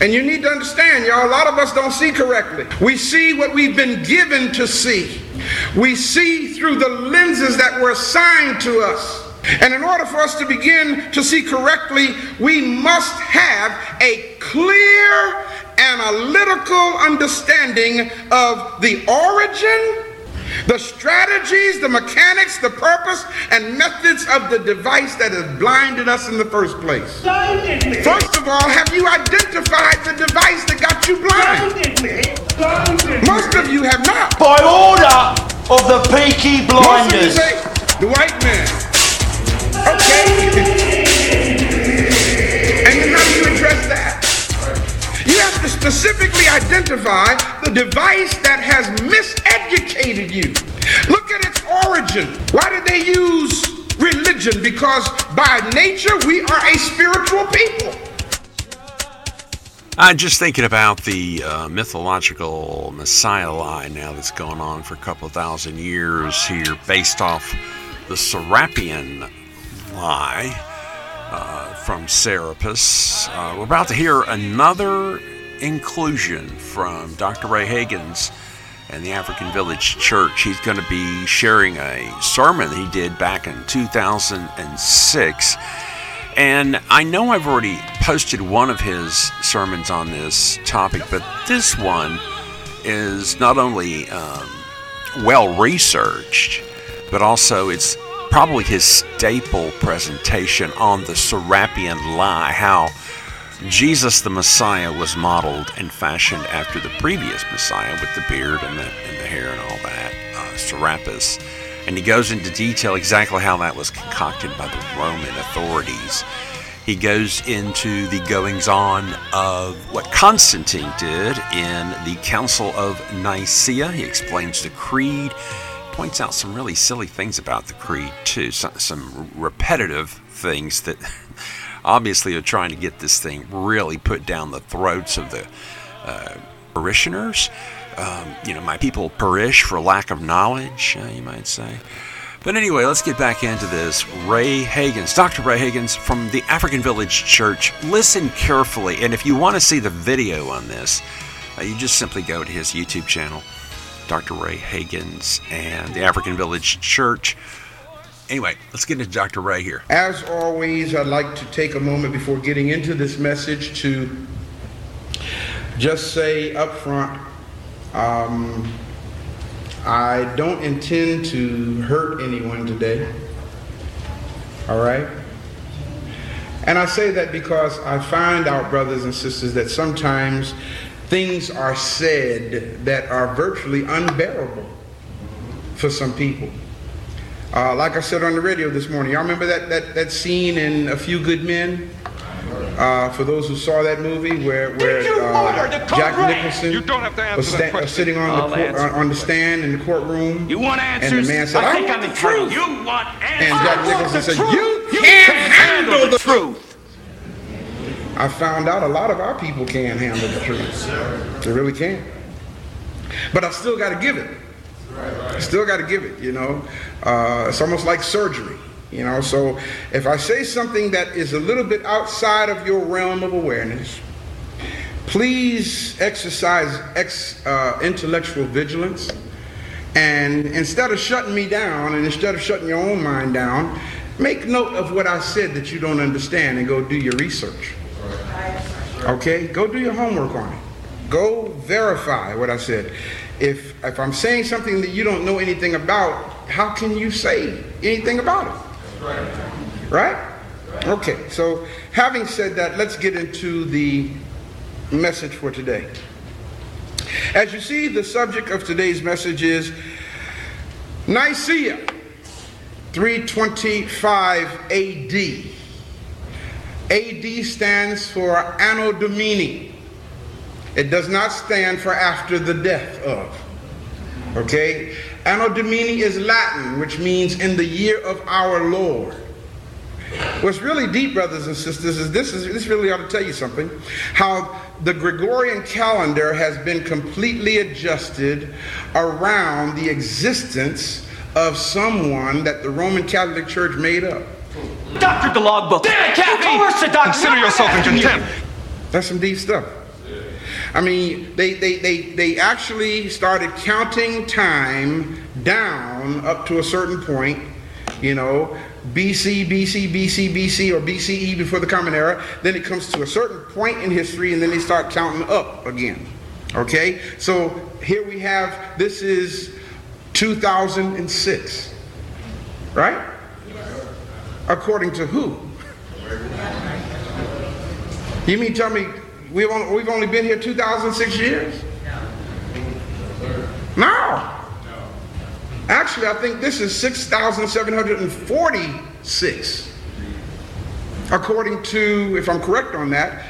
And you need to understand, y'all, a lot of us don't see correctly. We see what we've been given to see. We see through the lenses that were assigned to us. And in order for us to begin to see correctly, we must have a clear analytical understanding of the origin, the strategies, the mechanics, the purpose, and methods of the device that has blinded us in the first place. Blinded First of all, have you identified the device that got you blind? Blinded me. Blinded Most of you have not. By order of the Peaky Most of you Blinders. say, the white man. Okay. You have to specifically identify the device that has miseducated you. Look at its origin. Why did they use religion? Because by nature we are a spiritual people. I'm just thinking about the uh, mythological Messiah lie now that's going on for a couple thousand years here, based off the Serapion lie uh, from Serapis. Uh, we're about to hear another inclusion from Dr. Ray Hagins and the African Village Church. He's going to be sharing a sermon he did back in 2006. And I know I've already posted one of his sermons on this topic, but this one is not only um, well researched, but also it's probably his staple presentation on the Serapion lie, how Jesus the Messiah was modeled and fashioned after the previous Messiah with the beard and the, and the hair and all that, uh, Serapis. And he goes into detail exactly how that was concocted by the Roman authorities. He goes into the goings on of what Constantine did in the Council of Nicaea. He explains the creed, points out some really silly things about the creed, too, some, some repetitive things that obviously are trying to get this thing really put down the throats of the uh, parishioners. Um, you know, my people perish for lack of knowledge, uh, you might say. But anyway, let's get back into this. Ray Hagins, Dr. Ray Hagins from the African Village Church. Listen carefully, and if you want to see the video on this, uh, you just simply go to his YouTube channel, Dr. Ray Hagins and the African Village Church. Anyway, let's get into Dr. Ray here. As always, I'd like to take a moment before getting into this message to just say up front um, I don't intend to hurt anyone today. All right? And I say that because I find out, brothers and sisters, that sometimes things are said that are virtually unbearable for some people. Uh, like I said on the radio this morning, y'all remember that, that, that scene in A Few Good Men? Uh, for those who saw that movie, where where uh, Jack? Nicholson You don't have to was, sta- was sitting on the I'll court, on, on the stand in the courtroom. You want And the man said, I "I think want I'm the entitled. truth." You want answers? And Jack Nicholson said, truth. "You can't handle the truth. I found out a lot of our people can't handle the truth. They really can't. But I still got to give it. Still got to give it, you know. Uh, it's almost like surgery, you know. So if I say something that is a little bit outside of your realm of awareness, please exercise ex, uh, intellectual vigilance. And instead of shutting me down and instead of shutting your own mind down, make note of what I said that you don't understand and go do your research. Okay? Go do your homework on it. Go verify what I said. If if I'm saying something that you don't know anything about, how can you say anything about it? Right? Okay. So having said that, let's get into the message for today. As you see, the subject of today's message is Nicaea, 325 AD. AD stands for Anno Domini. It does not stand for after the death of. Okay? Anno Domini is Latin, which means in the year of our Lord. What's really deep, brothers and sisters, is this is this really ought to tell you something. How the Gregorian calendar has been completely adjusted around the existence of someone that the Roman Catholic Church made up. Doctor the logbook. Damn it, Kathy! Of course the doctor. Consider yourself in contempt. That's some deep stuff. I mean, they, they, they, they actually started counting time down up to a certain point, you know, BC, BC, BC, BC, or BCE before the Common Era. Then it comes to a certain point in history, and then they start counting up again. Okay? So here we have this is 2006. Right? According to who? You mean tell me we've only, we've only been here 2006 years? No. Actually, I think this is 6,746. According to, if I'm correct on that,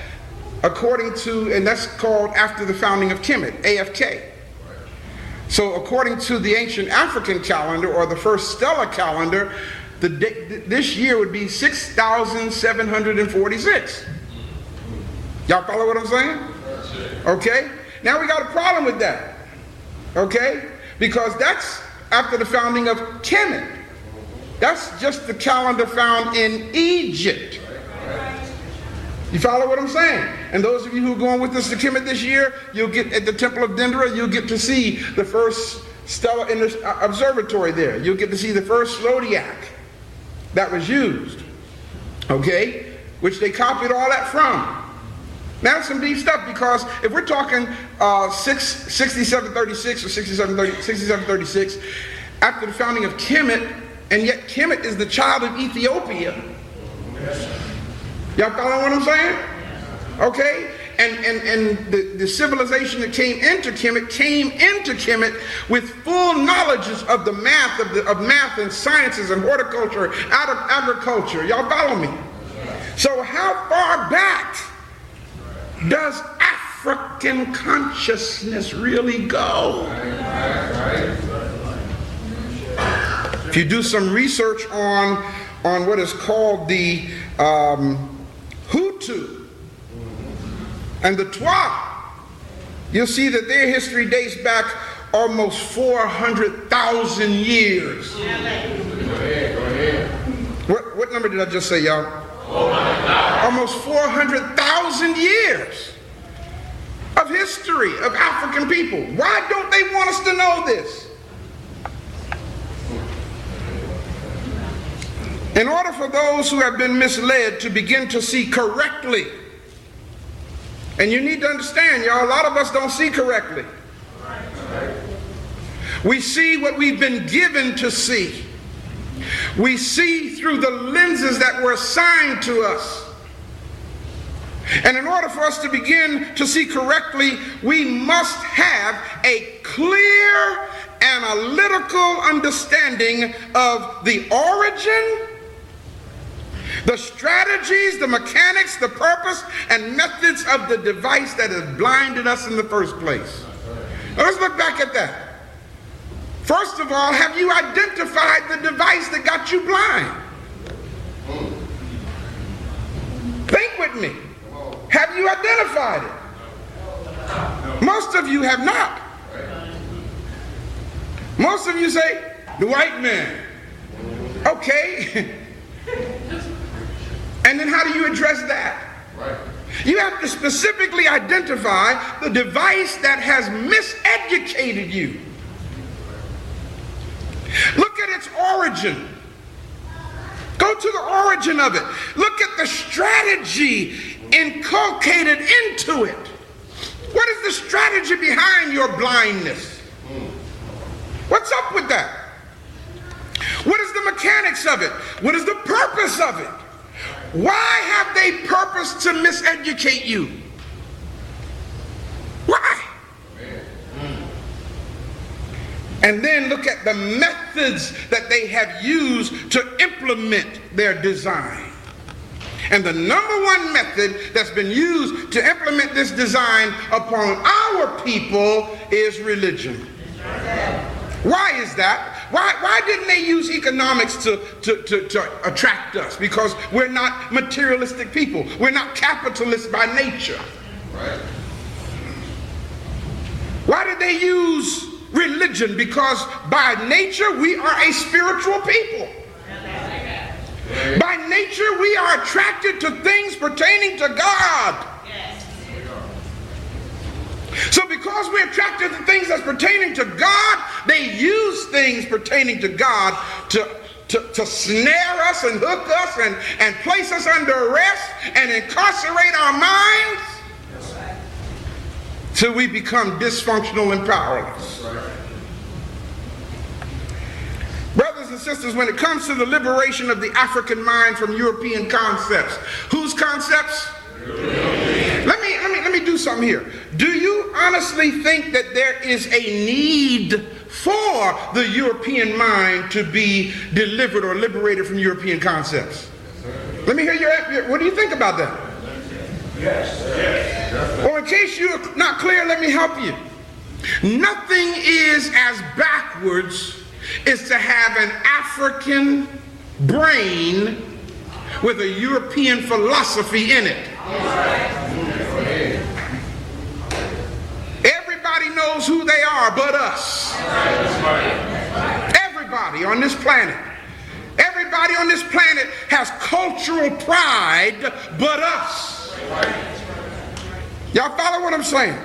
according to, and that's called after the founding of Kemet, AFK. So, according to the ancient African calendar or the first stellar calendar, the, this year would be 6,746. Y'all follow what I'm saying? Okay? Now we got a problem with that. Okay? Because that's after the founding of Kemet. That's just the calendar found in Egypt. You follow what I'm saying? And those of you who are going with us to Kemet this year, you'll get at the Temple of Dendera, you'll get to see the first stellar uh, observatory there. You'll get to see the first zodiac that was used. Okay? Which they copied all that from. Now that's some deep stuff because if we're talking uh, 6, 6736 or 6730, 6736, after the founding of Kemet, and yet Kemet is the child of Ethiopia. Y'all follow what I'm saying? Okay? And, and, and the, the civilization that came into Kemet came into Kemet with full knowledges of the math, of, the, of math and sciences and horticulture, out of agriculture. Y'all follow me? So how far back does African consciousness really go? If you do some research on, on what is called the um, Hutu and the Twa, you'll see that their history dates back almost 400,000 years. What, what number did I just say, y'all? Almost 400,000 years of history of African people. Why don't they want us to know this? In order for those who have been misled to begin to see correctly, and you need to understand, y'all, a lot of us don't see correctly. We see what we've been given to see. We see through the lenses that were assigned to us. And in order for us to begin to see correctly, we must have a clear analytical understanding of the origin, the strategies, the mechanics, the purpose, and methods of the device that has blinded us in the first place. Now let's look back at that. First of all, have you identified the device that got you blind? Think with me. Have you identified it? Most of you have not. Most of you say, the white man. Okay. and then how do you address that? You have to specifically identify the device that has miseducated you. Look at its origin. Go to the origin of it. Look at the strategy inculcated into it. What is the strategy behind your blindness? What's up with that? What is the mechanics of it? What is the purpose of it? Why have they purposed to miseducate you? Why? And then look at the methods that they have used to implement their design. And the number one method that's been used to implement this design upon our people is religion. Why is that? Why, why didn't they use economics to, to, to, to attract us? Because we're not materialistic people. We're not capitalists by nature. Right. Why did they use religion because by nature we are a spiritual people. By nature we are attracted to things pertaining to God. Because we're attracted to things that's pertaining to God, they use things pertaining to God to, to, to snare us and hook us and, and place us under arrest and incarcerate our minds till we become dysfunctional and powerless. Brothers and sisters, when it comes to the liberation of the African mind from European concepts, whose concepts? Let me, let me, let me do something here. Do you honestly think that there is a need for the European mind to be delivered or liberated from European concepts? Let me hear your, what do you think about that? Well, in case you're not clear, let me help you. Nothing is as backwards as to have an African brain with a European philosophy in it. Everybody knows who they are but us. Everybody on this planet. Everybody on this planet has cultural pride but us. Y'all follow what I'm saying?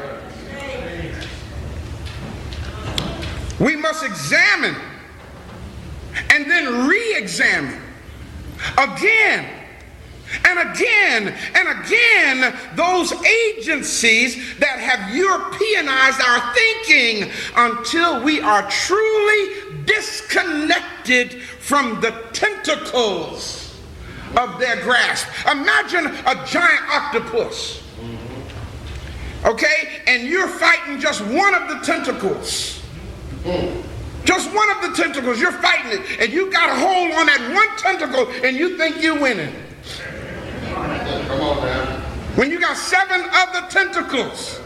We must examine and then re examine again and again and again those agencies that have Europeanized our thinking until we are truly disconnected from the tentacles of their grasp. Imagine a giant octopus. Okay? And you're fighting just one of the tentacles. Just one of the tentacles, you're fighting it, and you got a hold on that one tentacle, and you think you're winning. When you got seven other tentacles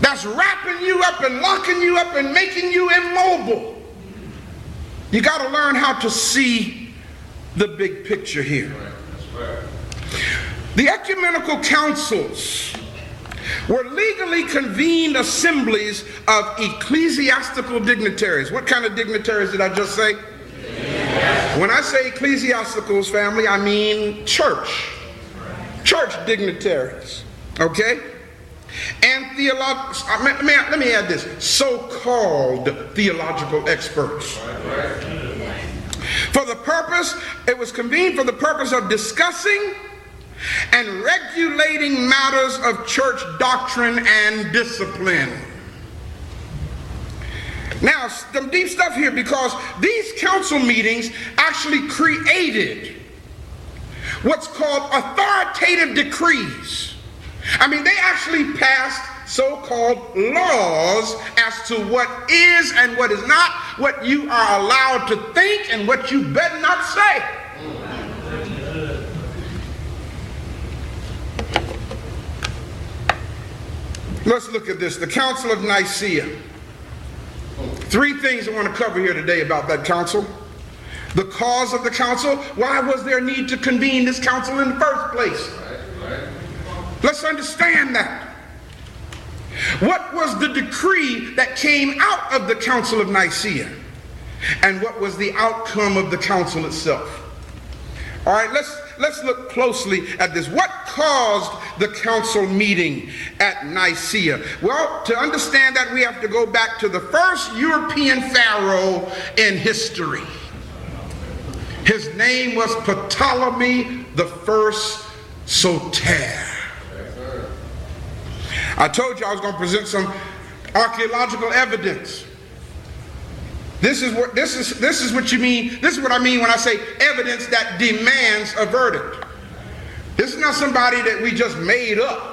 that's wrapping you up and locking you up and making you immobile, you got to learn how to see the big picture here. The ecumenical councils were legally convened assemblies of ecclesiastical dignitaries. What kind of dignitaries did I just say? When I say ecclesiasticals, family, I mean church. Church dignitaries. Okay? And theolog- let, me, let me add this so called theological experts. For the purpose, it was convened for the purpose of discussing and regulating matters of church doctrine and discipline. Now, some deep stuff here because these council meetings actually created what's called authoritative decrees. I mean, they actually passed so called laws as to what is and what is not, what you are allowed to think and what you better not say. Let's look at this the Council of Nicaea. Three things I want to cover here today about that council. The cause of the council. Why was there a need to convene this council in the first place? Let's understand that. What was the decree that came out of the Council of Nicaea? And what was the outcome of the council itself? All right, let's let's look closely at this. What caused the council meeting at Nicaea? Well, to understand that, we have to go back to the first European pharaoh in history. His name was Ptolemy the First Soter. I told you I was going to present some archaeological evidence. This is what this is this is what you mean. This is what I mean when I say evidence that demands a verdict. This is not somebody that we just made up.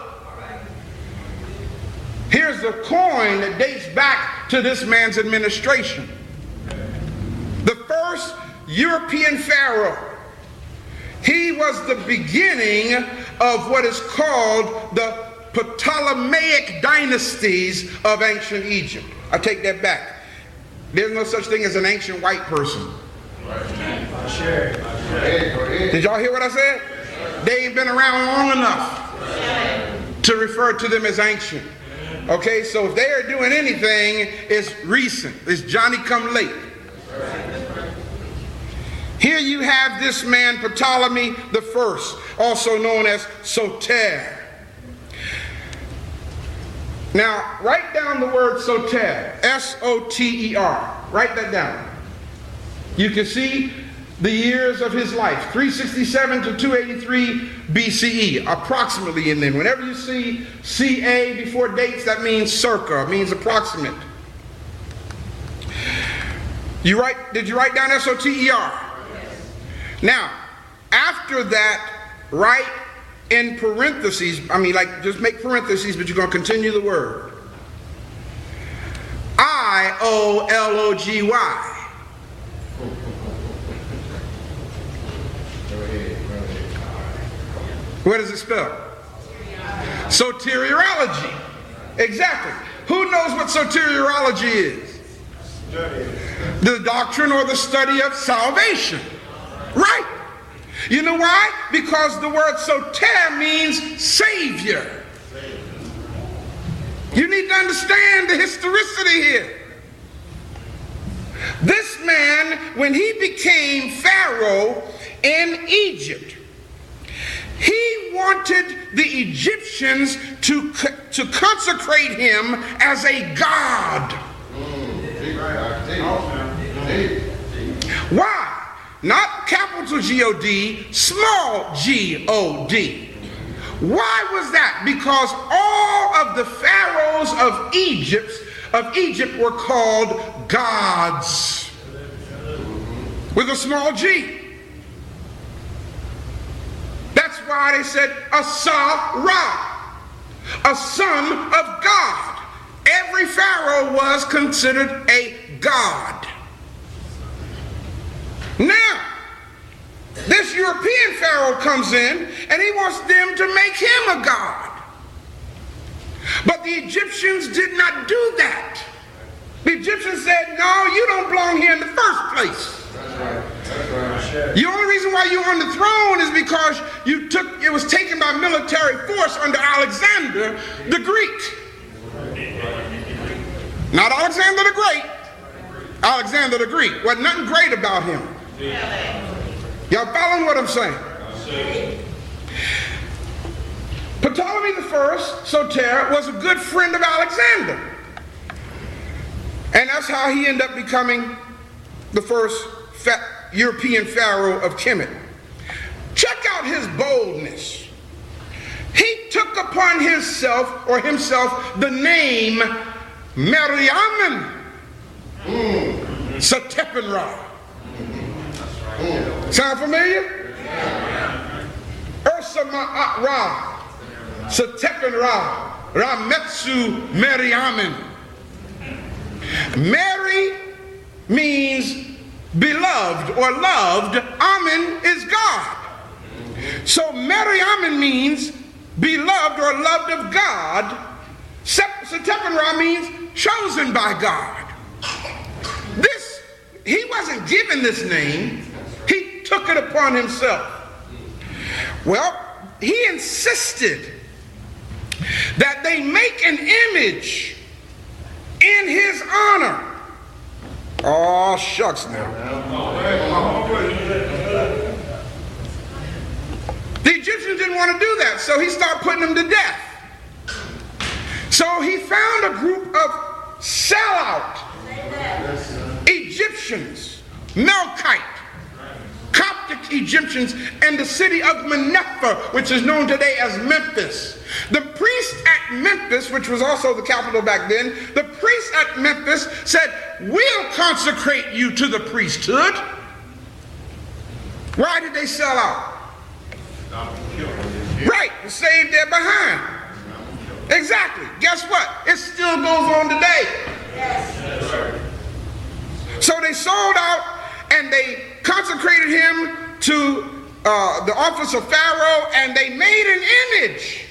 Here's a coin that dates back to this man's administration. The first European pharaoh. He was the beginning of what is called the Ptolemaic dynasties of ancient Egypt. I take that back. There's no such thing as an ancient white person. Did y'all hear what I said? They ain't been around long enough to refer to them as ancient. Okay, so if they are doing anything, it's recent. It's Johnny come late. Here you have this man, Ptolemy the First, also known as Soter. Now, write down the word soter, S O T E R. Write that down. You can see the years of his life 367 to 283 BCE, approximately And then Whenever you see CA before dates, that means circa, means approximate. You write, did you write down S O T E R? Yes. Now, after that, write in parentheses, I mean, like, just make parentheses, but you're going to continue the word. I O L O G Y. What does it spell? Soteriology. Exactly. Who knows what soteriology is? The doctrine or the study of salvation. Right. You know why? Because the word soter means savior. You need to understand the historicity here. This man, when he became Pharaoh in Egypt, he wanted the Egyptians to, to consecrate him as a god. Why? Not capital G O D, small g O D. Why was that? Because all of the pharaohs of Egypt of Egypt were called gods with a small g. That's why they said Asa Ra, a son of God. Every pharaoh was considered a god. Now, this European Pharaoh comes in and he wants them to make him a god. But the Egyptians did not do that. The Egyptians said, No, you don't belong here in the first place. The only reason why you're on the throne is because you took it was taken by military force under Alexander the Greek. Not Alexander the Great. Alexander the Greek. Wasn't nothing great about him. Y'all following what I'm saying? Ptolemy First, Soter, was a good friend of Alexander. And that's how he ended up becoming the first European pharaoh of Kemet. Check out his boldness. He took upon himself or himself the name Meriamun mm. Sound familiar? Ursa Ra, Satepenra, Rametsu Meriamun. Mary means beloved or loved. Amen is God. So Mary means beloved or loved of God. Setepenra means chosen by God. This, he wasn't given this name. He took it upon himself. Well, he insisted that they make an image in his honor. Oh, shucks now. The Egyptians didn't want to do that, so he started putting them to death. So he found a group of sellout Egyptians, Melkite, Coptic Egyptians, and the city of Menepha, which is known today as Memphis. The priest at Memphis, which was also the capital back then, the priest at Memphis said, We'll consecrate you to the priesthood. Why did they sell out? Right, save their behind. Exactly. Guess what? It still goes on today. So they sold out and they consecrated him to uh, the office of Pharaoh and they made an image.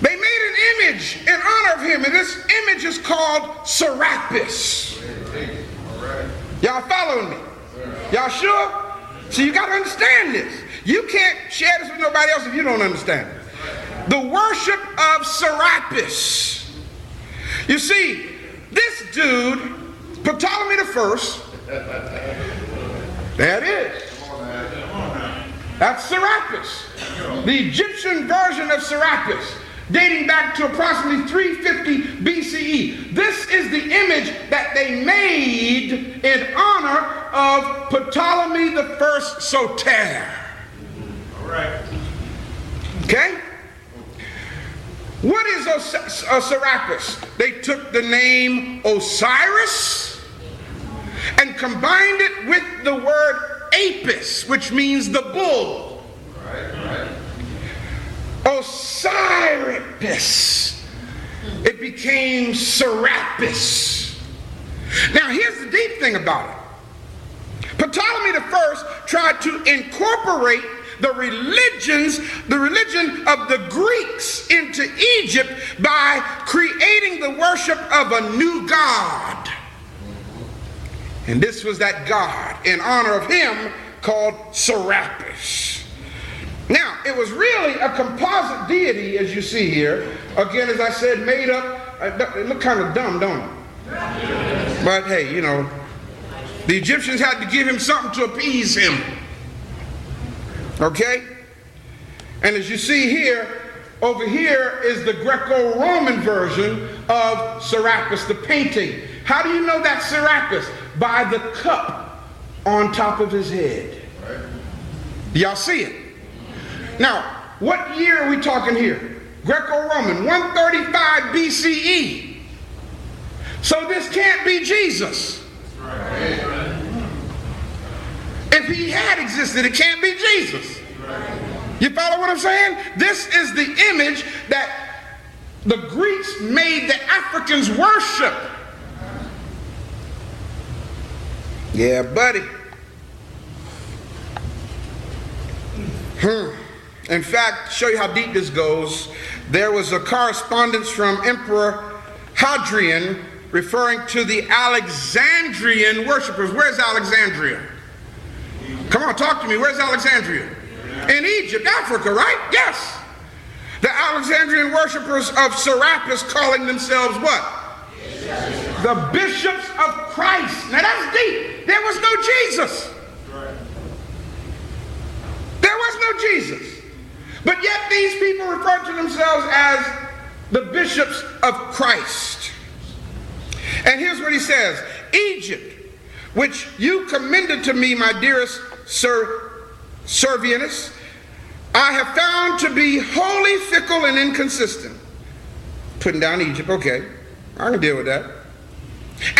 They made an image in honor of him, and this image is called Serapis. Y'all following me? Y'all sure? So you got to understand this. You can't share this with nobody else if you don't understand it. The worship of Serapis. You see, this dude, Ptolemy the First, there it is. That's Serapis, the Egyptian version of Serapis. dating back to approximately 350 BCE. This is the image that they made in honor of Ptolemy the First Soter. All right. Okay? What is Os- Serapis? They took the name Osiris and combined it with the word Apis, which means the bull. Osiris. It became Serapis. Now, here's the deep thing about it. Ptolemy I tried to incorporate the religions, the religion of the Greeks into Egypt by creating the worship of a new god. And this was that god in honor of him called Serapis. Now, it was really a composite deity, as you see here. Again, as I said, made up. Uh, it looked kind of dumb, don't it? But hey, you know, the Egyptians had to give him something to appease him. Okay? And as you see here, over here is the Greco Roman version of Serapis, the painting. How do you know that's Serapis? By the cup on top of his head. Y'all see it? Now, what year are we talking here? Greco Roman, 135 BCE. So this can't be Jesus. If he had existed, it can't be Jesus. You follow what I'm saying? This is the image that the Greeks made the Africans worship. Yeah, buddy. Hmm. In fact, show you how deep this goes, there was a correspondence from Emperor Hadrian referring to the Alexandrian worshippers. Where's Alexandria? Come on, talk to me. Where's Alexandria? In Egypt, Africa, right? Yes. The Alexandrian worshippers of Serapis calling themselves what? The bishops of Christ. Now that's deep. There was no Jesus. There was no Jesus. But yet these people refer to themselves as the bishops of Christ. And here's what he says Egypt, which you commended to me, my dearest Sir Servianus, I have found to be wholly fickle and inconsistent. Putting down Egypt, okay, I can deal with that.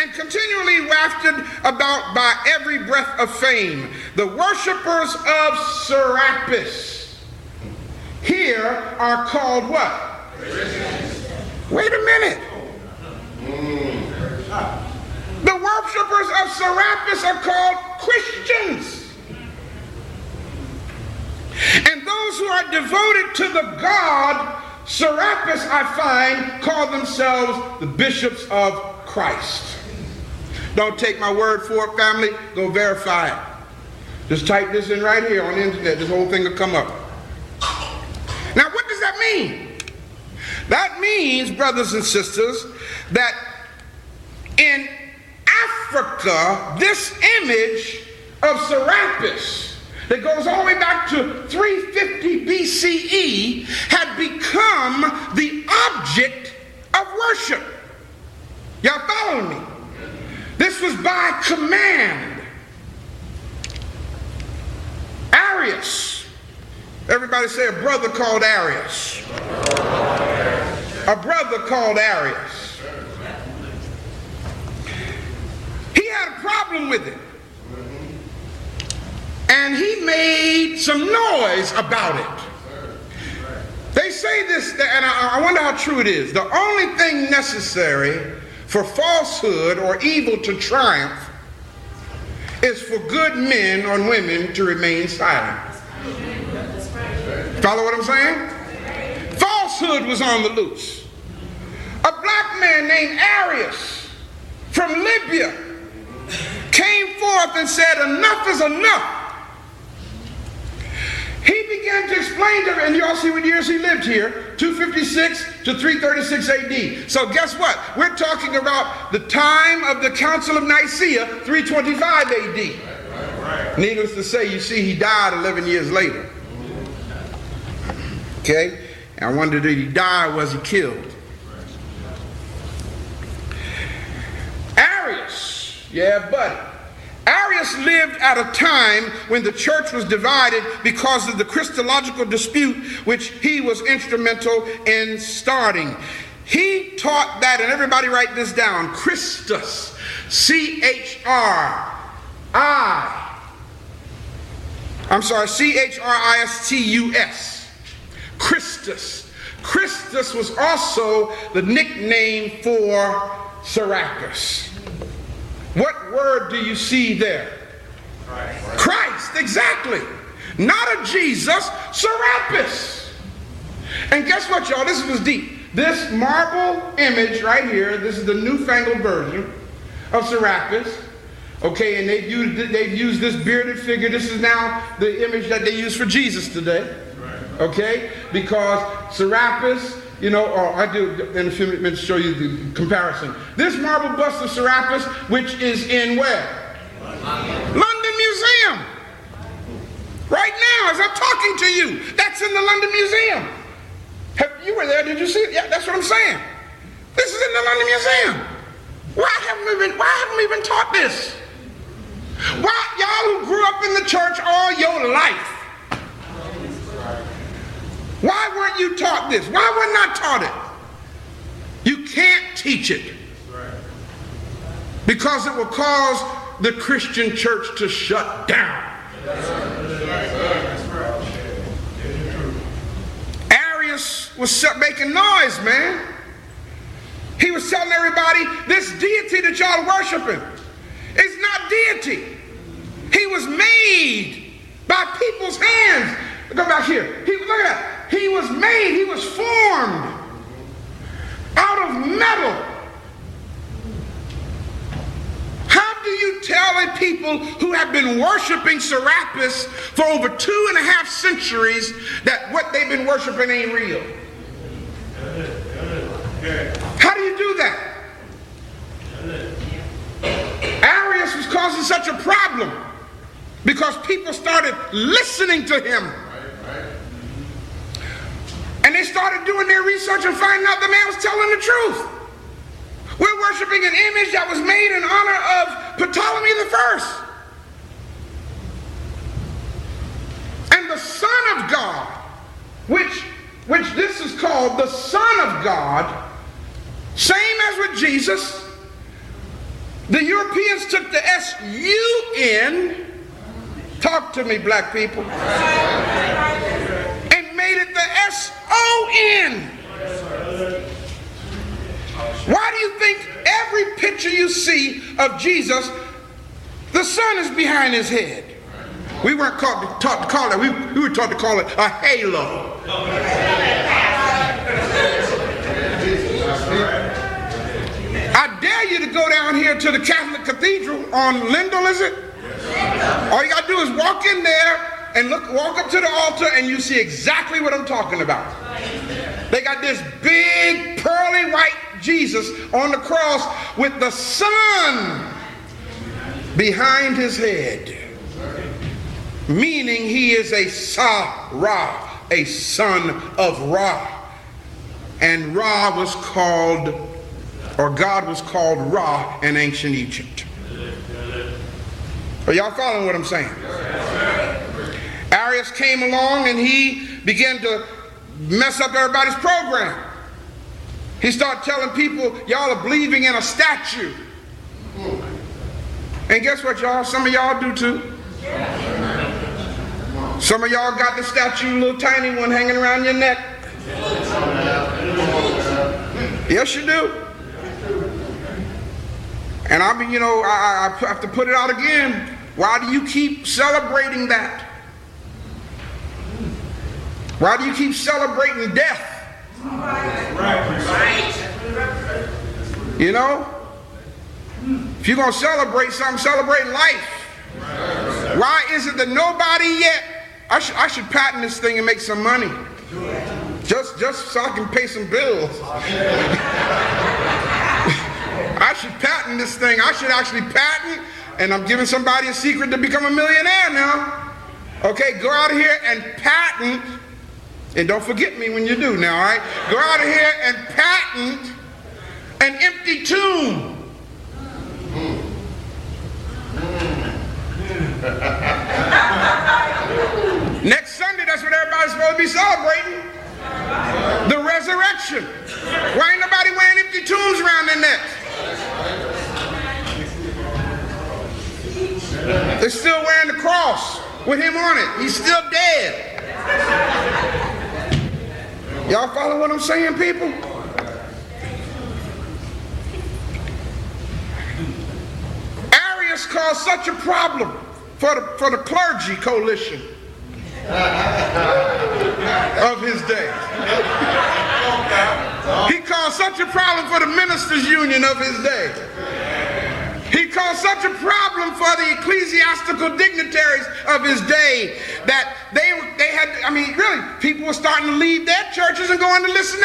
And continually wafted about by every breath of fame, the worshippers of Serapis here are called what? Wait a minute. The worshippers of Serapis are called Christians. And those who are devoted to the God Serapis, I find, call themselves the bishops of Christ. Don't take my word for it, family. Go verify it. Just type this in right here on the internet. This whole thing will come up. Now, what does that mean? That means, brothers and sisters, that in Africa, this image of Serapis that goes all the way back to 350 BCE had become the object of worship. Y'all following me? This was by command. Arius. Everybody say a brother called Arius. A brother called Arius. He had a problem with it. And he made some noise about it. They say this, and I wonder how true it is. The only thing necessary for falsehood or evil to triumph is for good men or women to remain silent. Follow what I'm saying? Falsehood was on the loose. A black man named Arius from Libya came forth and said, Enough is enough. He began to explain to and y'all see what years he lived here 256 to 336 AD. So, guess what? We're talking about the time of the Council of Nicaea, 325 AD. Needless to say, you see, he died 11 years later. Okay? I wonder did he die or was he killed? Arius, yeah, buddy. Arius lived at a time when the church was divided because of the Christological dispute, which he was instrumental in starting. He taught that, and everybody write this down Christus, C H R I. I'm sorry, C H R I S T U S. Christus. Christus was also the nickname for Serapis. What word do you see there? Christ. Christ, exactly. Not a Jesus, Serapis. And guess what, y'all? This was deep. This marble image right here, this is the newfangled version of Serapis. Okay, and they've used, they've used this bearded figure. This is now the image that they use for Jesus today. Okay, because Serapis, you know, or I do in a few minutes show you the comparison. This marble bust of Serapis, which is in where? London Museum. Right now, as I'm talking to you, that's in the London Museum. Have, you were there, did you see it? Yeah, that's what I'm saying. This is in the London Museum. Why haven't we been, why haven't we been taught this? Why, y'all who grew up in the church all your life, why weren't you taught this? Why were not I taught it? You can't teach it. Because it will cause the Christian church to shut down. Arius was making noise, man. He was telling everybody this deity that y'all worshiping is not deity. He was made by people's hands. Go back here. He, look at that. He was made, he was formed out of metal. How do you tell a people who have been worshiping Serapis for over two and a half centuries that what they've been worshiping ain't real? How do you do that? Arius was causing such a problem because people started listening to him. They started doing their research and finding out the man was telling the truth. We're worshiping an image that was made in honor of Ptolemy the First. And the Son of God, which, which this is called the Son of God, same as with Jesus, the Europeans took the S-U-N, talk to me black people, and made it the S-O-N. Why do you think every picture you see of Jesus, the sun is behind his head? We weren't taught to, call it, we, we were taught to call it a halo. I dare you to go down here to the Catholic Cathedral on Lindell, is it? All you got to do is walk in there and look, walk up to the altar, and you see exactly what I'm talking about. They got this big pearly white Jesus on the cross with the sun behind his head, meaning he is a Sa Ra, a son of Ra. And Ra was called, or God was called Ra in ancient Egypt. Are y'all following what I'm saying? Arius came along and he began to mess up everybody's program. He started telling people, y'all are believing in a statue. And guess what, y'all? Some of y'all do too. Some of y'all got the statue, little tiny one hanging around your neck. Yes, you do. And I mean, you know, I, I have to put it out again. Why do you keep celebrating that? Why do you keep celebrating death? You know? If you're going to celebrate something, celebrate life. Why is it that nobody yet, I, sh- I should patent this thing and make some money. Just, just so I can pay some bills. I should patent this thing. I should actually patent, and I'm giving somebody a secret to become a millionaire now. Okay, go out here and patent And don't forget me when you do now, all right? Go out of here and patent an empty tomb. Next Sunday, that's what everybody's supposed to be celebrating. The resurrection. Why ain't nobody wearing empty tombs around their necks? They're still wearing the cross with him on it. He's still dead. Y'all follow what I'm saying, people? Arius caused such a problem for the, for the clergy coalition of his day. He caused such a problem for the ministers' union of his day. He caused such a problem for the ecclesiastical dignitaries of his day that they, they had, I mean, really, people were starting to leave their churches and going to listen.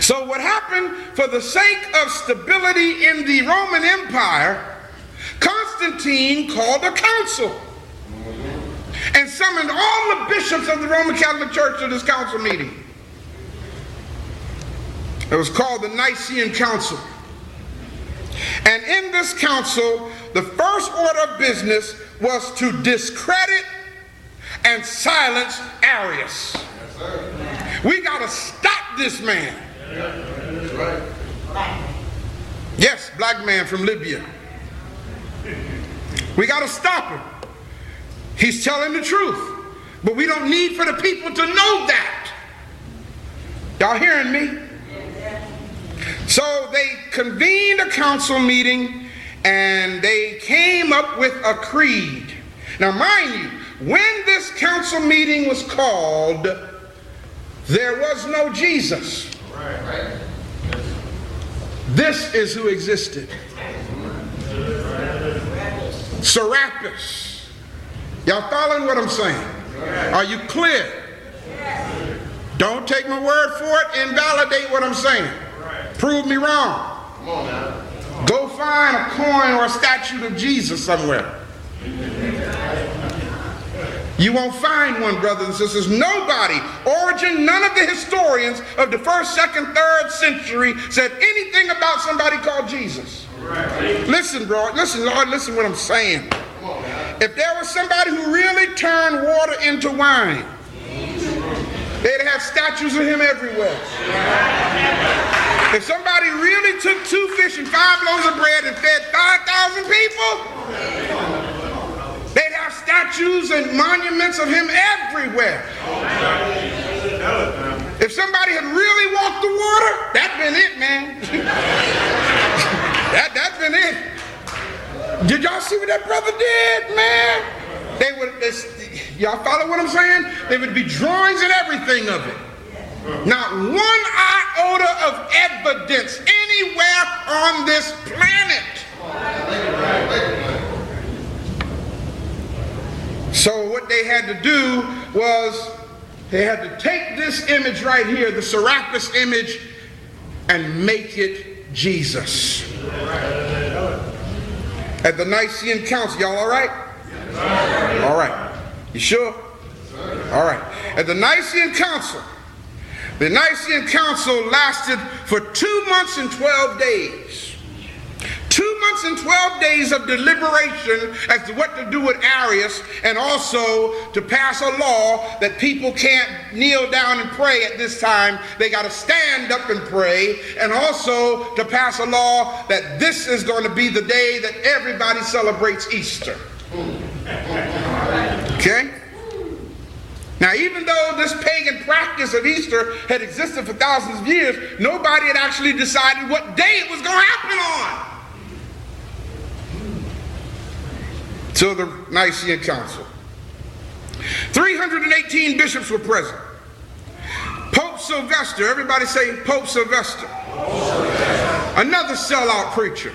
So, what happened for the sake of stability in the Roman Empire, Constantine called a council and summoned all the bishops of the Roman Catholic Church to this council meeting. It was called the Nicene Council. And in this council, the first order of business was to discredit and silence Arius. We got to stop this man. Yes, black man from Libya. We got to stop him. He's telling the truth. But we don't need for the people to know that. Y'all hearing me? So they convened a council meeting and they came up with a creed. Now, mind you, when this council meeting was called, there was no Jesus. This is who existed Serapis. Y'all following what I'm saying? Are you clear? Don't take my word for it, invalidate what I'm saying. Prove me wrong. come on Go find a coin or a statue of Jesus somewhere. You won't find one, brothers and sisters. Nobody, Origen, none of the historians of the first, second, third century said anything about somebody called Jesus. Listen, bro. Listen, Lord, listen what I'm saying. If there was somebody who really turned water into wine, they'd have statues of him everywhere. If somebody really took two fish and five loaves of bread and fed 5,000 people, they'd have statues and monuments of him everywhere. If somebody had really walked the water, that'd been it, man. that, that's been it. Did y'all see what that brother did, man? They would, y'all follow what I'm saying? They would be drawings and everything of it. Not one iota of evidence anywhere on this planet. So what they had to do was they had to take this image right here, the Serapis image, and make it Jesus. At the Nicene Council, y'all all right? All right. You sure? All right. At the Nicene Council, the Nicene Council lasted for two months and 12 days. Two months and 12 days of deliberation as to what to do with Arius, and also to pass a law that people can't kneel down and pray at this time. They got to stand up and pray, and also to pass a law that this is going to be the day that everybody celebrates Easter. Okay? Now, even though this pagan practice of Easter had existed for thousands of years, nobody had actually decided what day it was going to happen on. Till the Nicene Council. 318 bishops were present. Pope Sylvester, everybody say Pope Sylvester. Another sellout preacher.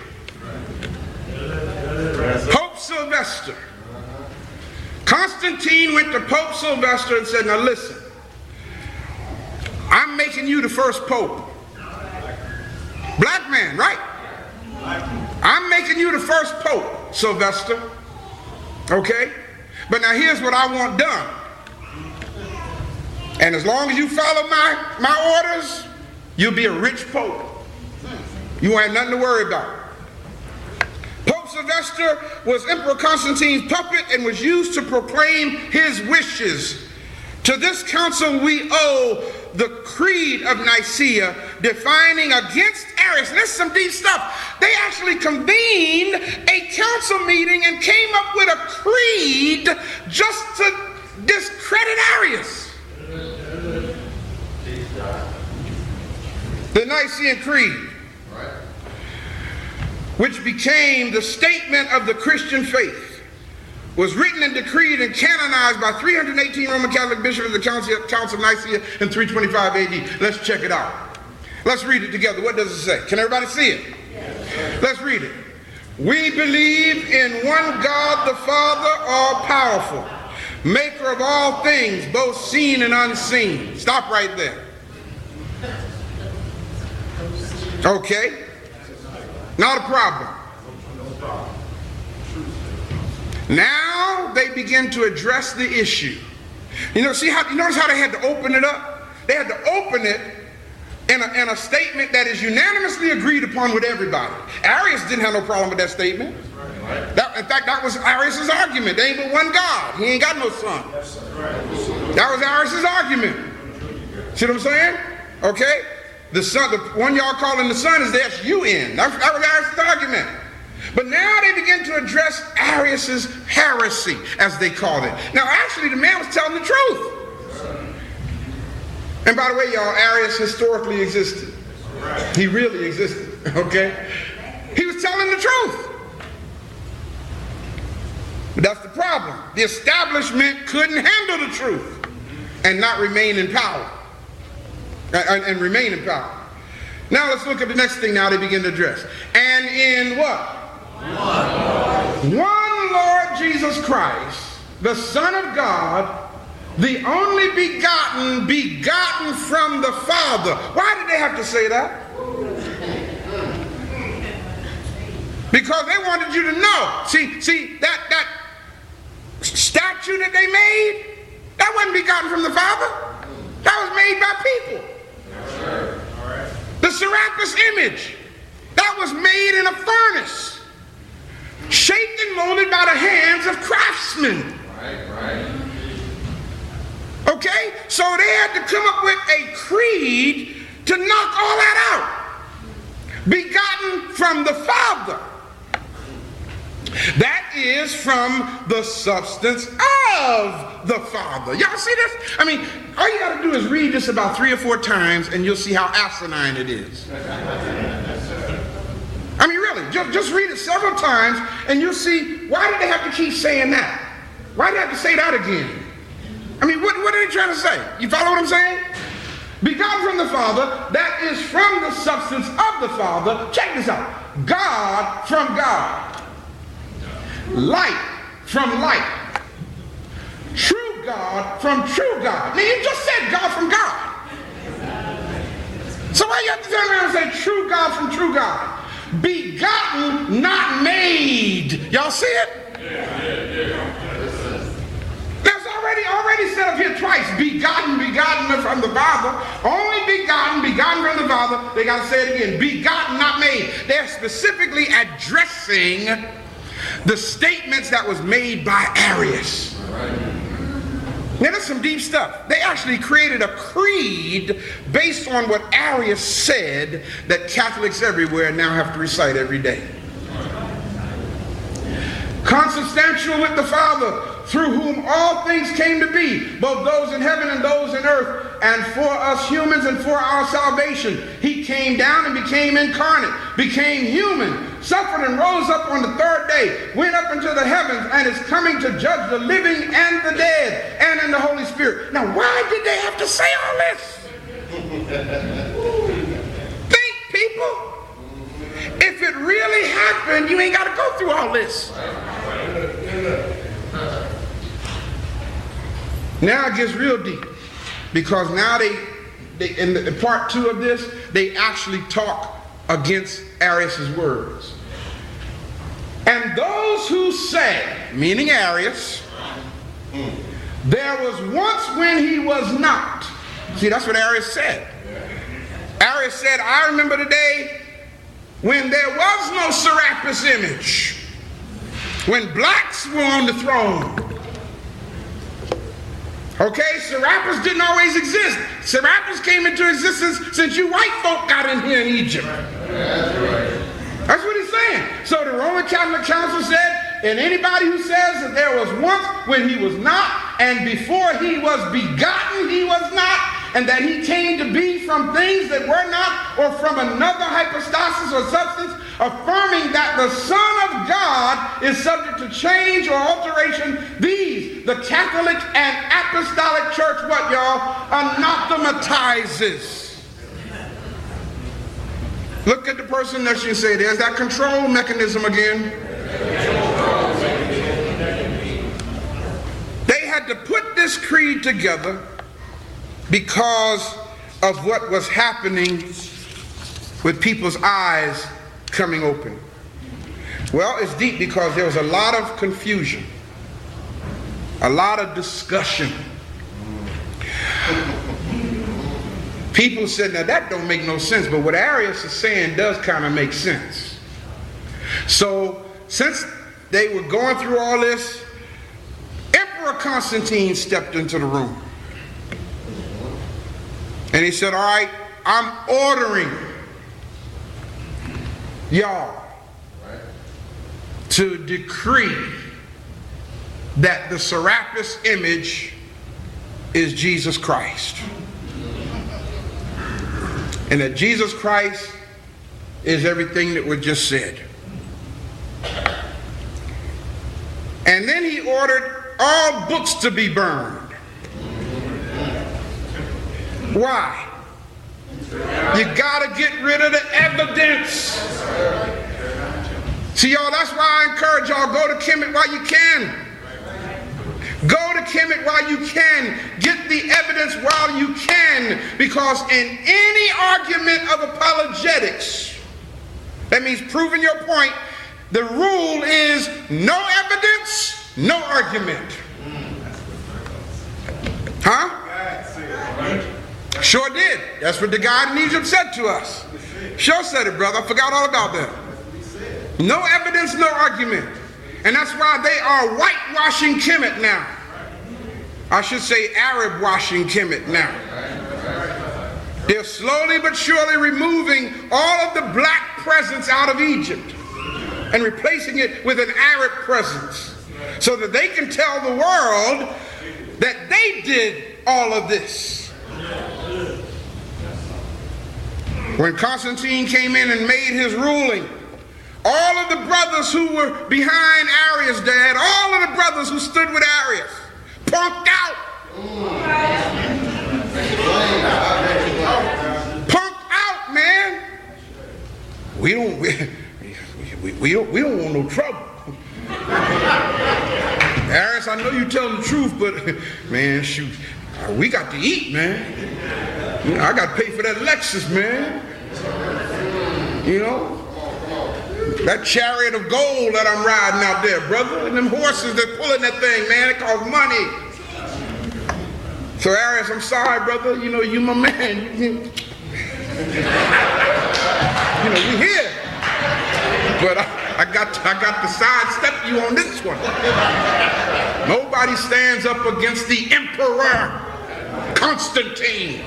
Pope Sylvester. Constantine went to Pope Sylvester and said, Now listen, I'm making you the first pope. Black man, right? I'm making you the first pope, Sylvester. Okay? But now here's what I want done. And as long as you follow my, my orders, you'll be a rich pope. You won't nothing to worry about. Sylvester was Emperor Constantine's puppet and was used to proclaim his wishes. To this council we owe the Creed of Nicaea, defining against Arius. And this is some deep stuff. They actually convened a council meeting and came up with a creed just to discredit Arius. The Nicene Creed, which became the statement of the Christian faith was written and decreed and canonized by 318 Roman Catholic bishops of the Council, Council of Nicaea in 325 AD. Let's check it out. Let's read it together. What does it say? Can everybody see it? Yes, Let's read it. We believe in one God the Father, all powerful, maker of all things, both seen and unseen. Stop right there. Okay? Not a problem. Now they begin to address the issue. You know, see how you notice how they had to open it up? They had to open it in a, in a statement that is unanimously agreed upon with everybody. Arius didn't have no problem with that statement. That, in fact, that was Arius' argument. There ain't but one God. He ain't got no son. That was Arius' argument. See what I'm saying? Okay? The son, the one y'all calling the son is the S-U-N. That, that was Arius' argument. But now they begin to address Arius' heresy, as they call it. Now, actually, the man was telling the truth. And by the way, y'all, Arius historically existed. He really existed, okay? He was telling the truth. But that's the problem. The establishment couldn't handle the truth and not remain in power. And, and remain in power. Now let's look at the next thing now they begin to address. And in what? One. One Lord Jesus Christ, the Son of God, the only begotten, begotten from the Father. Why did they have to say that? Because they wanted you to know. See, see, that that statue that they made, that wasn't begotten from the Father. That was made by people. The Serapis image, that was made in a furnace shaped and molded by the hands of craftsmen. Okay? So they had to come up with a creed to knock all that out. Begotten from the Father. That is from the substance of the Father. Y'all see this? I mean, all you got to do is read this about three or four times and you'll see how asinine it is. I mean, really, just, just read it several times and you'll see why did they have to keep saying that? Why do they have to say that again? I mean, what, what are they trying to say? You follow what I'm saying? Begotten from the Father, that is from the substance of the Father. Check this out God from God, light from light, true God from true God. Now, you just said God from God. So why you have to turn around and say true God from true God? begotten, not made. Y'all see it? That's already already said up here twice. Begotten, begotten from the Father. Only begotten, begotten from the Father. They got to say it again. Begotten, not made. They're specifically addressing the statements that was made by Arius. Now, that's some deep stuff. They actually created a creed based on what Arius said that Catholics everywhere now have to recite every day. Consubstantial with the Father, through whom all things came to be, both those in heaven and those in earth, and for us humans and for our salvation. He came down and became incarnate, became human, suffered and rose up on the third day, went up into the heavens, and is coming to judge the living and the dead, and in the Holy Spirit. Now, why did they have to say all this? Think, people. If it really happened, you ain't got to go through all this. Now it gets real deep because now they, they in, the, in part two of this, they actually talk against Arius' words. And those who say, meaning Arius, There was once when he was not. See, that's what Arius said. Arius said, I remember the day when there was no Serapis image, when blacks were on the throne. Okay, Serapis didn't always exist. Serapis came into existence since you white folk got in here in Egypt. That's what. So the Roman Catholic Council said, and anybody who says that there was once when he was not, and before he was begotten, he was not, and that he came to be from things that were not, or from another hypostasis or substance, affirming that the Son of God is subject to change or alteration. These, the Catholic and Apostolic Church, what y'all, anathematizes. Look at the person next to you and say, there's that control mechanism again. They had to put this creed together because of what was happening with people's eyes coming open. Well, it's deep because there was a lot of confusion, a lot of discussion. People said, now that don't make no sense, but what Arius is saying does kind of make sense. So, since they were going through all this, Emperor Constantine stepped into the room. And he said, All right, I'm ordering y'all to decree that the Serapis image is Jesus Christ. And that Jesus Christ is everything that was just said. And then he ordered all books to be burned. Why? You got to get rid of the evidence. See, y'all, that's why I encourage y'all go to Kemet while you can. To while you can. Get the evidence while you can. Because in any argument of apologetics, that means proving your point, the rule is no evidence, no argument. Huh? Sure did. That's what the guy in Egypt said to us. Sure said it, brother. I forgot all about that. No evidence, no argument. And that's why they are whitewashing Kemet now. I should say Arab washing Kemet now. They're slowly but surely removing all of the black presence out of Egypt and replacing it with an Arab presence so that they can tell the world that they did all of this. When Constantine came in and made his ruling, all of the brothers who were behind Arius' dad, all of the brothers who stood with Arius, punked out. Punked out, man. We don't we, we, we don't we don't want no trouble. Arius, I know you telling the truth, but man, shoot, we got to eat, man. I got to pay for that Lexus, man. You know, that chariot of gold that I'm riding out there, brother, and them horses that pulling that thing, man, it costs money. So Arius, I'm sorry, brother. You know, you my man. You, know, we here. But I, I got I got to sidestep you on this one. Nobody stands up against the emperor, Constantine.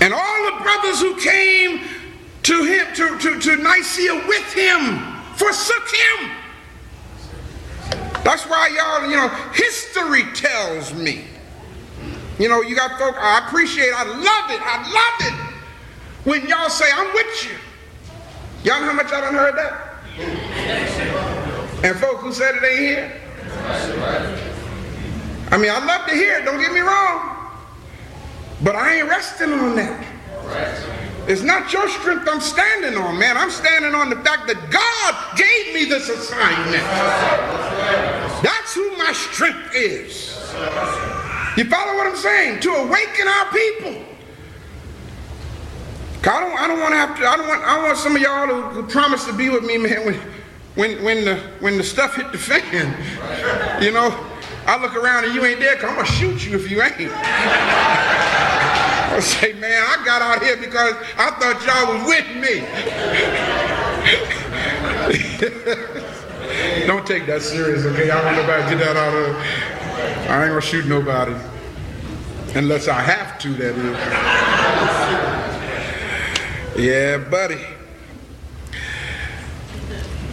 And all the brothers who came to him, to, to, to Nicaea with him, forsook him. That's why y'all, you know, history tells me. You know, you got folk, I appreciate, I love it, I love it when y'all say, I'm with you. Y'all know how much I done heard that? And folk who said it ain't here. I mean, I love to hear it, don't get me wrong. But I ain't resting on that. It's not your strength I'm standing on, man. I'm standing on the fact that God gave me this assignment. That's who my strength is. You follow what I'm saying? To awaken our people. I don't, I don't want to have to, I don't want, I want some of y'all to, to promise to be with me, man, when, when, when, the, when the stuff hit the fan. You know, I look around and you ain't there, cause I'm gonna shoot you if you ain't. I say, man, I got out here because I thought y'all was with me. don't take that serious, okay? I don't nobody to get that out of. I ain't gonna shoot nobody. Unless I have to, that is. Yeah, buddy.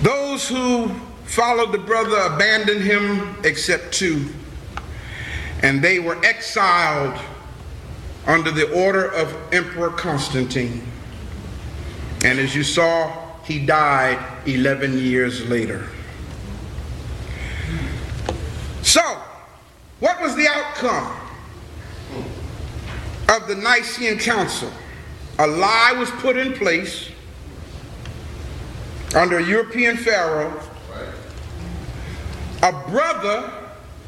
Those who followed the brother abandoned him except two. And they were exiled under the order of Emperor Constantine. And as you saw, he died 11 years later. So, what was the outcome of the Nicene Council? A lie was put in place under a European pharaoh. A brother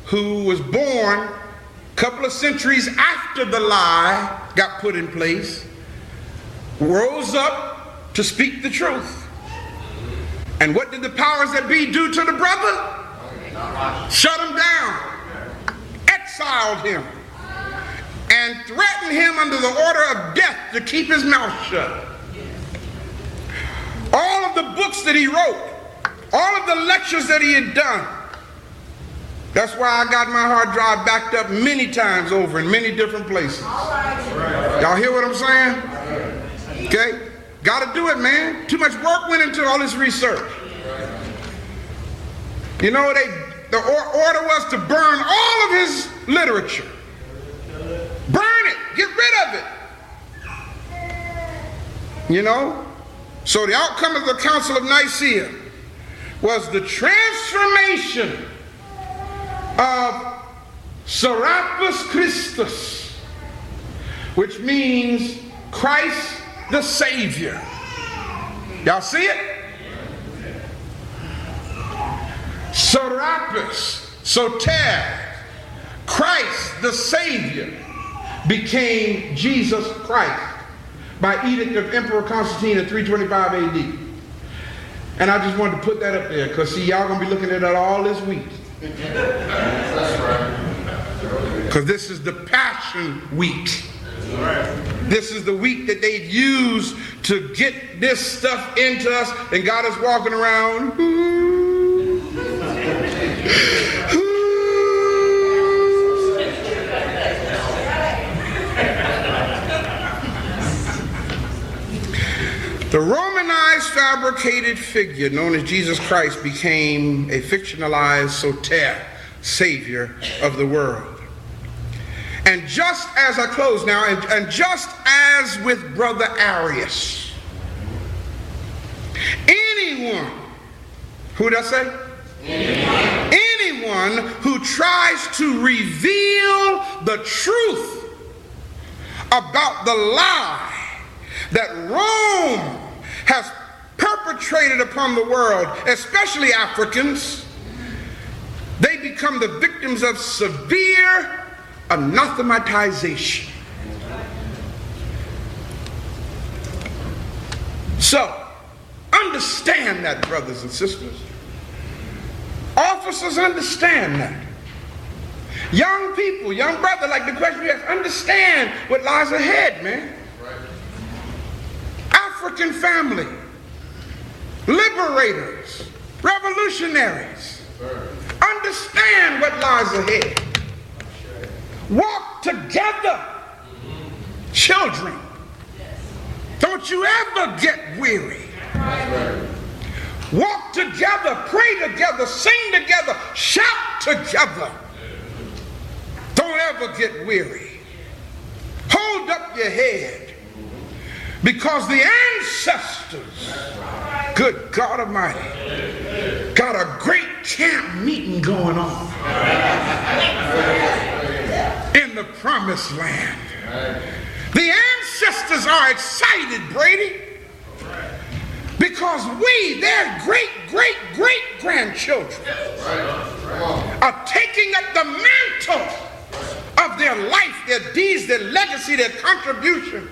who was born couple of centuries after the lie got put in place rose up to speak the truth. And what did the powers that be do to the brother? Shut him down, exiled him, and threatened him under the order of death to keep his mouth shut. All of the books that he wrote, all of the lectures that he had done, that's why I got my hard drive backed up many times over in many different places. Y'all hear what I'm saying? Okay? Got to do it, man. Too much work went into all this research. You know, they the order was to burn all of his literature. Burn it. Get rid of it. You know? So the outcome of the Council of Nicaea was the transformation of Serapis Christus, which means Christ the Savior. Y'all see it? Serapis, Soter, Christ the Savior became Jesus Christ by edict of Emperor Constantine in 325 AD. And I just wanted to put that up there because see, y'all gonna be looking at that all this week. Because this is the Passion Week. This is the week that they've used to get this stuff into us, and God is walking around. The Romanized fabricated figure known as Jesus Christ became a fictionalized soter, savior of the world. And just as I close now, and, and just as with Brother Arius, anyone, who does say? Anyone. anyone who tries to reveal the truth about the lie that Rome has perpetrated upon the world, especially Africans, they become the victims of severe anathematization. So, understand that, brothers and sisters. Officers understand that. Young people, young brother, like the question you asked, understand what lies ahead, man. African family, liberators, revolutionaries, understand what lies ahead. Walk together, children. Don't you ever get weary. Walk together, pray together, sing together, shout together. Don't ever get weary. Hold up your head because the ancestors, good God Almighty, got a great camp meeting going on in the promised land. The ancestors are excited, Brady, because we, their great, great, great grandchildren, are taking up the mantle of their life, their deeds, their legacy, their contribution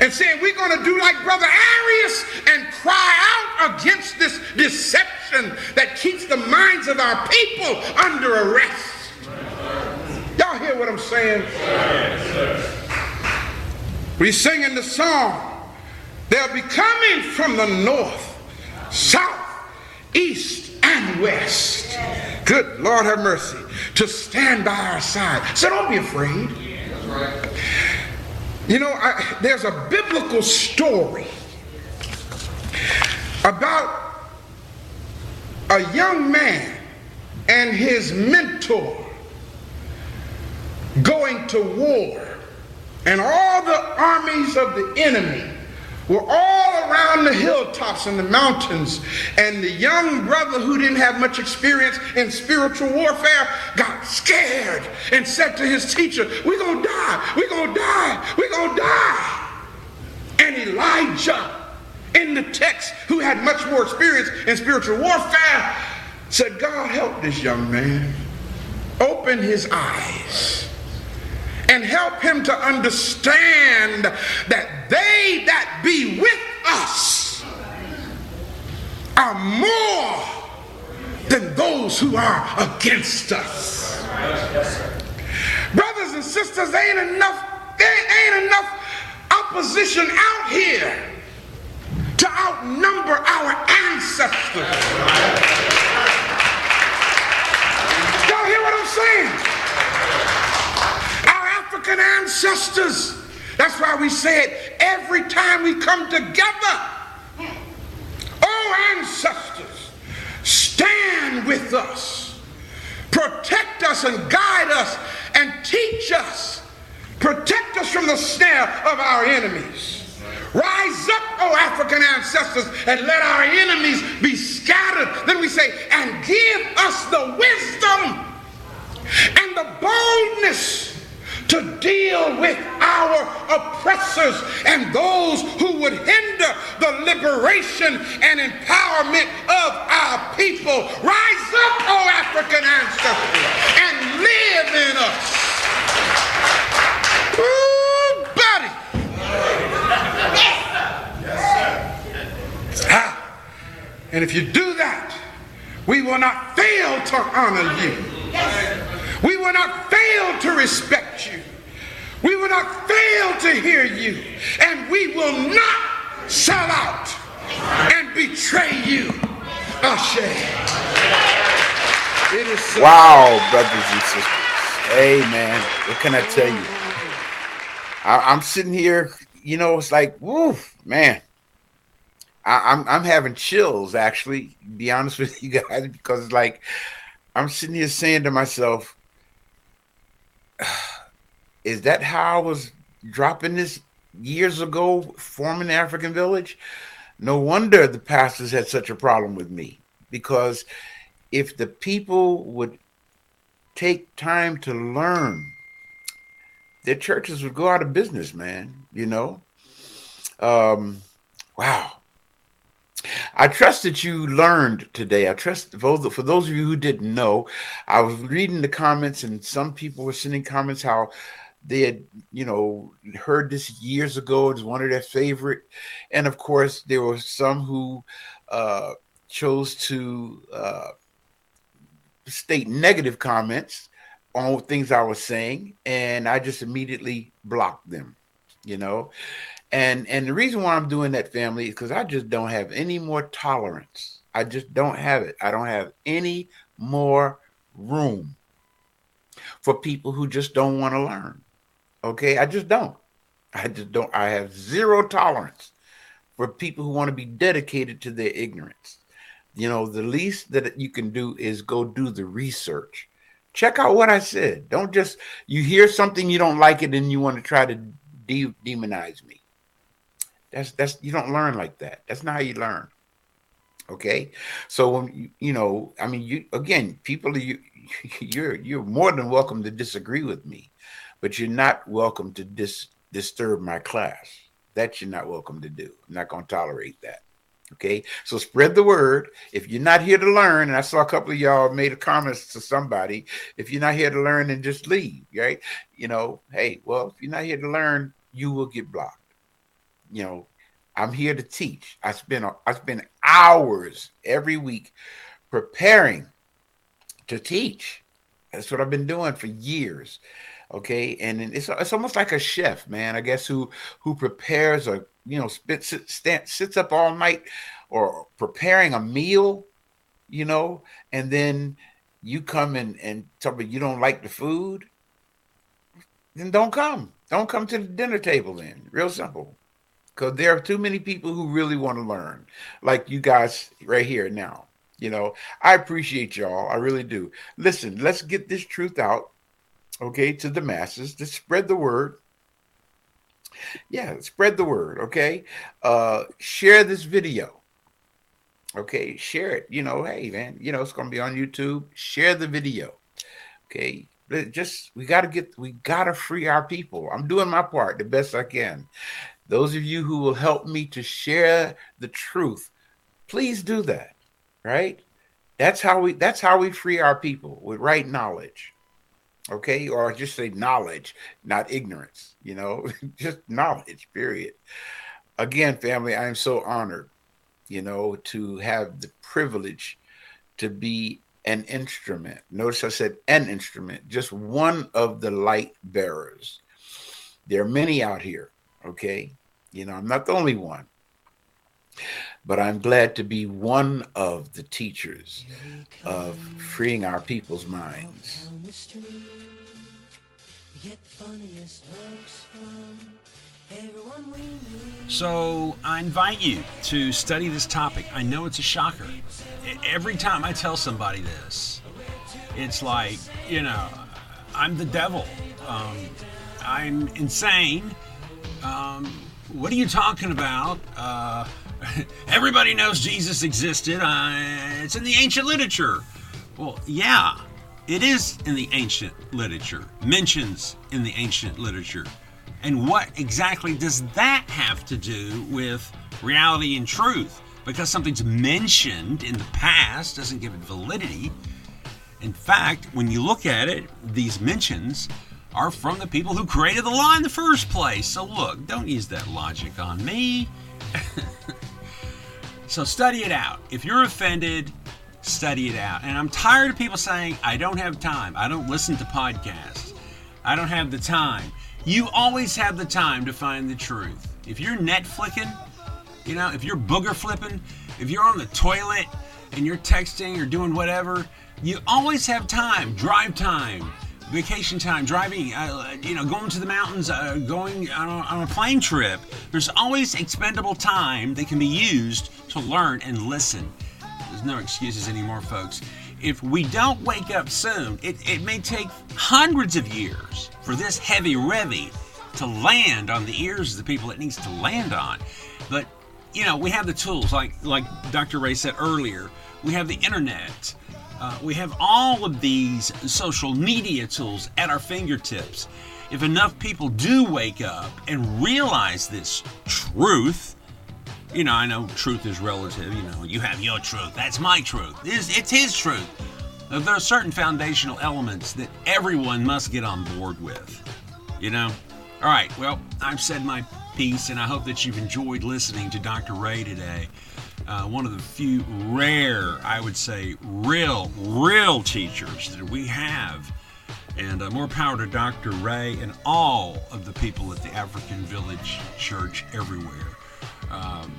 and saying we're going to do like Brother Arius and cry out against this deception that keeps the minds of our people under arrest. Y'all hear what I'm saying? We sing in the song, they'll be coming from the north, south, east, and west. Good Lord have mercy. To stand by our side. So don't be afraid. You know, I, there's a biblical story about a young man and his mentor going to war. And all the armies of the enemy were all around the hilltops and the mountains. And the young brother who didn't have much experience in spiritual warfare got scared and said to his teacher, We're going to die, we're going to die, we're going to die. And Elijah, in the text, who had much more experience in spiritual warfare, said, God help this young man. Open his eyes and help him to understand that they that be with us are more than those who are against us. Brothers and sisters, ain't enough, there ain't enough opposition out here to outnumber our ancestors. Y'all hear what I'm saying? African ancestors. That's why we say it every time we come together. Oh, ancestors, stand with us, protect us and guide us and teach us, protect us from the snare of our enemies. Rise up, oh African ancestors, and let our enemies be scattered. Then we say, and give us the wisdom and the boldness to deal with our oppressors and those who would hinder the liberation and empowerment of our people. Rise up, oh African ancestors, and live in us. Ooh, buddy. Ah, and if you do that, we will not fail to honor you. We will not fail to respect you. We will not fail to hear you. And we will not sell out and betray you. Ashe. It is so wow, brothers and sisters. Hey, man, what can I tell you? I, am sitting here, you know, it's like, woo, man. I, I'm I'm having chills actually, be honest with you guys, because it's like I'm sitting here saying to myself, is that how I was dropping this years ago, forming the African village? No wonder the pastors had such a problem with me because if the people would take time to learn, their churches would go out of business, man. You know? Um, wow. I trust that you learned today. I trust for those of you who didn't know, I was reading the comments, and some people were sending comments how they had, you know, heard this years ago. It's one of their favorite, and of course, there were some who uh, chose to uh, state negative comments on things I was saying, and I just immediately blocked them. You know, and and the reason why I'm doing that, family, is because I just don't have any more tolerance. I just don't have it. I don't have any more room for people who just don't want to learn. Okay, I just don't. I just don't. I have zero tolerance for people who want to be dedicated to their ignorance. You know, the least that you can do is go do the research. Check out what I said. Don't just you hear something you don't like it and you want to try to de- demonize me. That's that's you don't learn like that. That's not how you learn. Okay, so when you, you know, I mean, you again, people, you you're you're more than welcome to disagree with me, but you're not welcome to dis disturb my class. That you're not welcome to do. I'm not going to tolerate that. Okay, so spread the word. If you're not here to learn, and I saw a couple of y'all made a comment to somebody, if you're not here to learn, then just leave. Right? You know, hey, well, if you're not here to learn, you will get blocked you know, I'm here to teach. I spend I spend hours every week preparing to teach. That's what I've been doing for years. Okay, and it's it's almost like a chef, man. I guess who who prepares a you know sit, sits up all night or preparing a meal, you know, and then you come and and tell me you don't like the food, then don't come. Don't come to the dinner table. Then, real simple because there are too many people who really want to learn, like you guys right here now. You know, I appreciate y'all. I really do. Listen, let's get this truth out, okay, to the masses to spread the word. Yeah, spread the word, okay? Uh share this video. Okay, share it. You know, hey man, you know, it's gonna be on YouTube. Share the video. Okay. Just we gotta get we gotta free our people. I'm doing my part the best I can. Those of you who will help me to share the truth, please do that. Right? That's how we that's how we free our people with right knowledge. Okay? Or just say knowledge, not ignorance, you know, just knowledge, period. Again, family, I am so honored, you know, to have the privilege to be an instrument. Notice I said an instrument, just one of the light bearers. There are many out here Okay. You know, I'm not the only one, but I'm glad to be one of the teachers of freeing our people's minds. So I invite you to study this topic. I know it's a shocker. Every time I tell somebody this, it's like, you know, I'm the devil. Um, I'm insane um, what are you talking about? Uh, everybody knows Jesus existed. Uh, it's in the ancient literature. Well, yeah, it is in the ancient literature, mentions in the ancient literature. And what exactly does that have to do with reality and truth? Because something's mentioned in the past doesn't give it validity. In fact, when you look at it, these mentions are from the people who created the law in the first place. So look, don't use that logic on me. so study it out. If you're offended, study it out. And I'm tired of people saying, I don't have time. I don't listen to podcasts. I don't have the time. You always have the time to find the truth. If you're Netflixing, you know, if you're booger flipping, if you're on the toilet and you're texting or doing whatever, you always have time, drive time, vacation time, driving, uh, you know, going to the mountains, uh, going on a, on a, plane trip. There's always expendable time that can be used to learn and listen. There's no excuses anymore, folks. If we don't wake up soon, it, it may take hundreds of years for this heavy revy to land on the ears of the people it needs to land on. But you know, we have the tools, like like Dr. Ray said earlier. We have the internet. Uh, we have all of these social media tools at our fingertips. If enough people do wake up and realize this truth, you know, I know truth is relative. You know, you have your truth. That's my truth. It's, it's his truth. There are certain foundational elements that everyone must get on board with. You know? All right, well, I've said my piece, and I hope that you've enjoyed listening to Dr. Ray today uh, one of the few rare, I would say, real, real teachers that we have. And uh, more power to Dr. Ray and all of the people at the African Village Church everywhere. Um,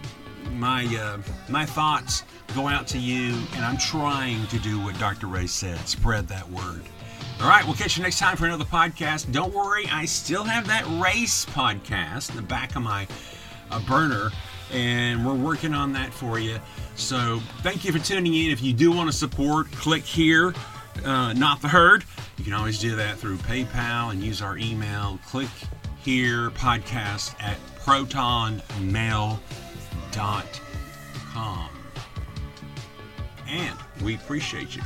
my uh, my thoughts go out to you, and I'm trying to do what Dr. Ray said: spread that word. All right, we'll catch you next time for another podcast. Don't worry, I still have that race podcast in the back of my uh, burner and we're working on that for you. So thank you for tuning in. If you do want to support, click here, uh, not the herd. You can always do that through PayPal and use our email. Click here podcast at protonmail.com. And we appreciate you.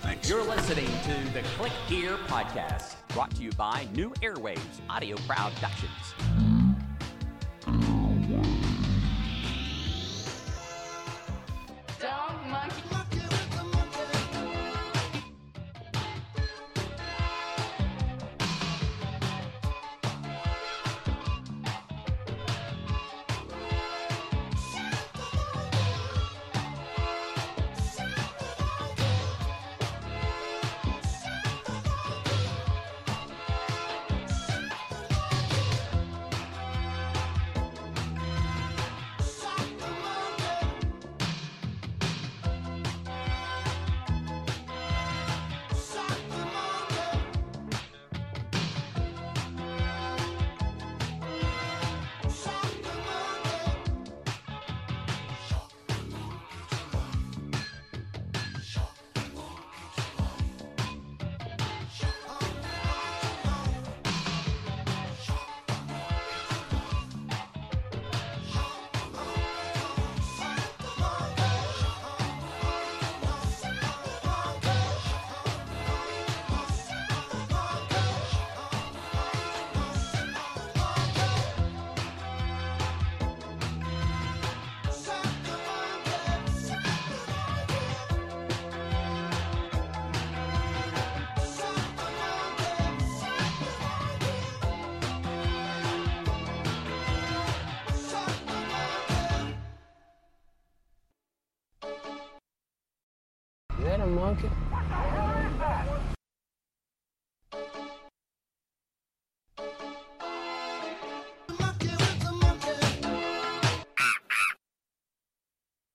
Thanks. You're listening to the Click Here podcast, brought to you by New Airwaves Audio Productions.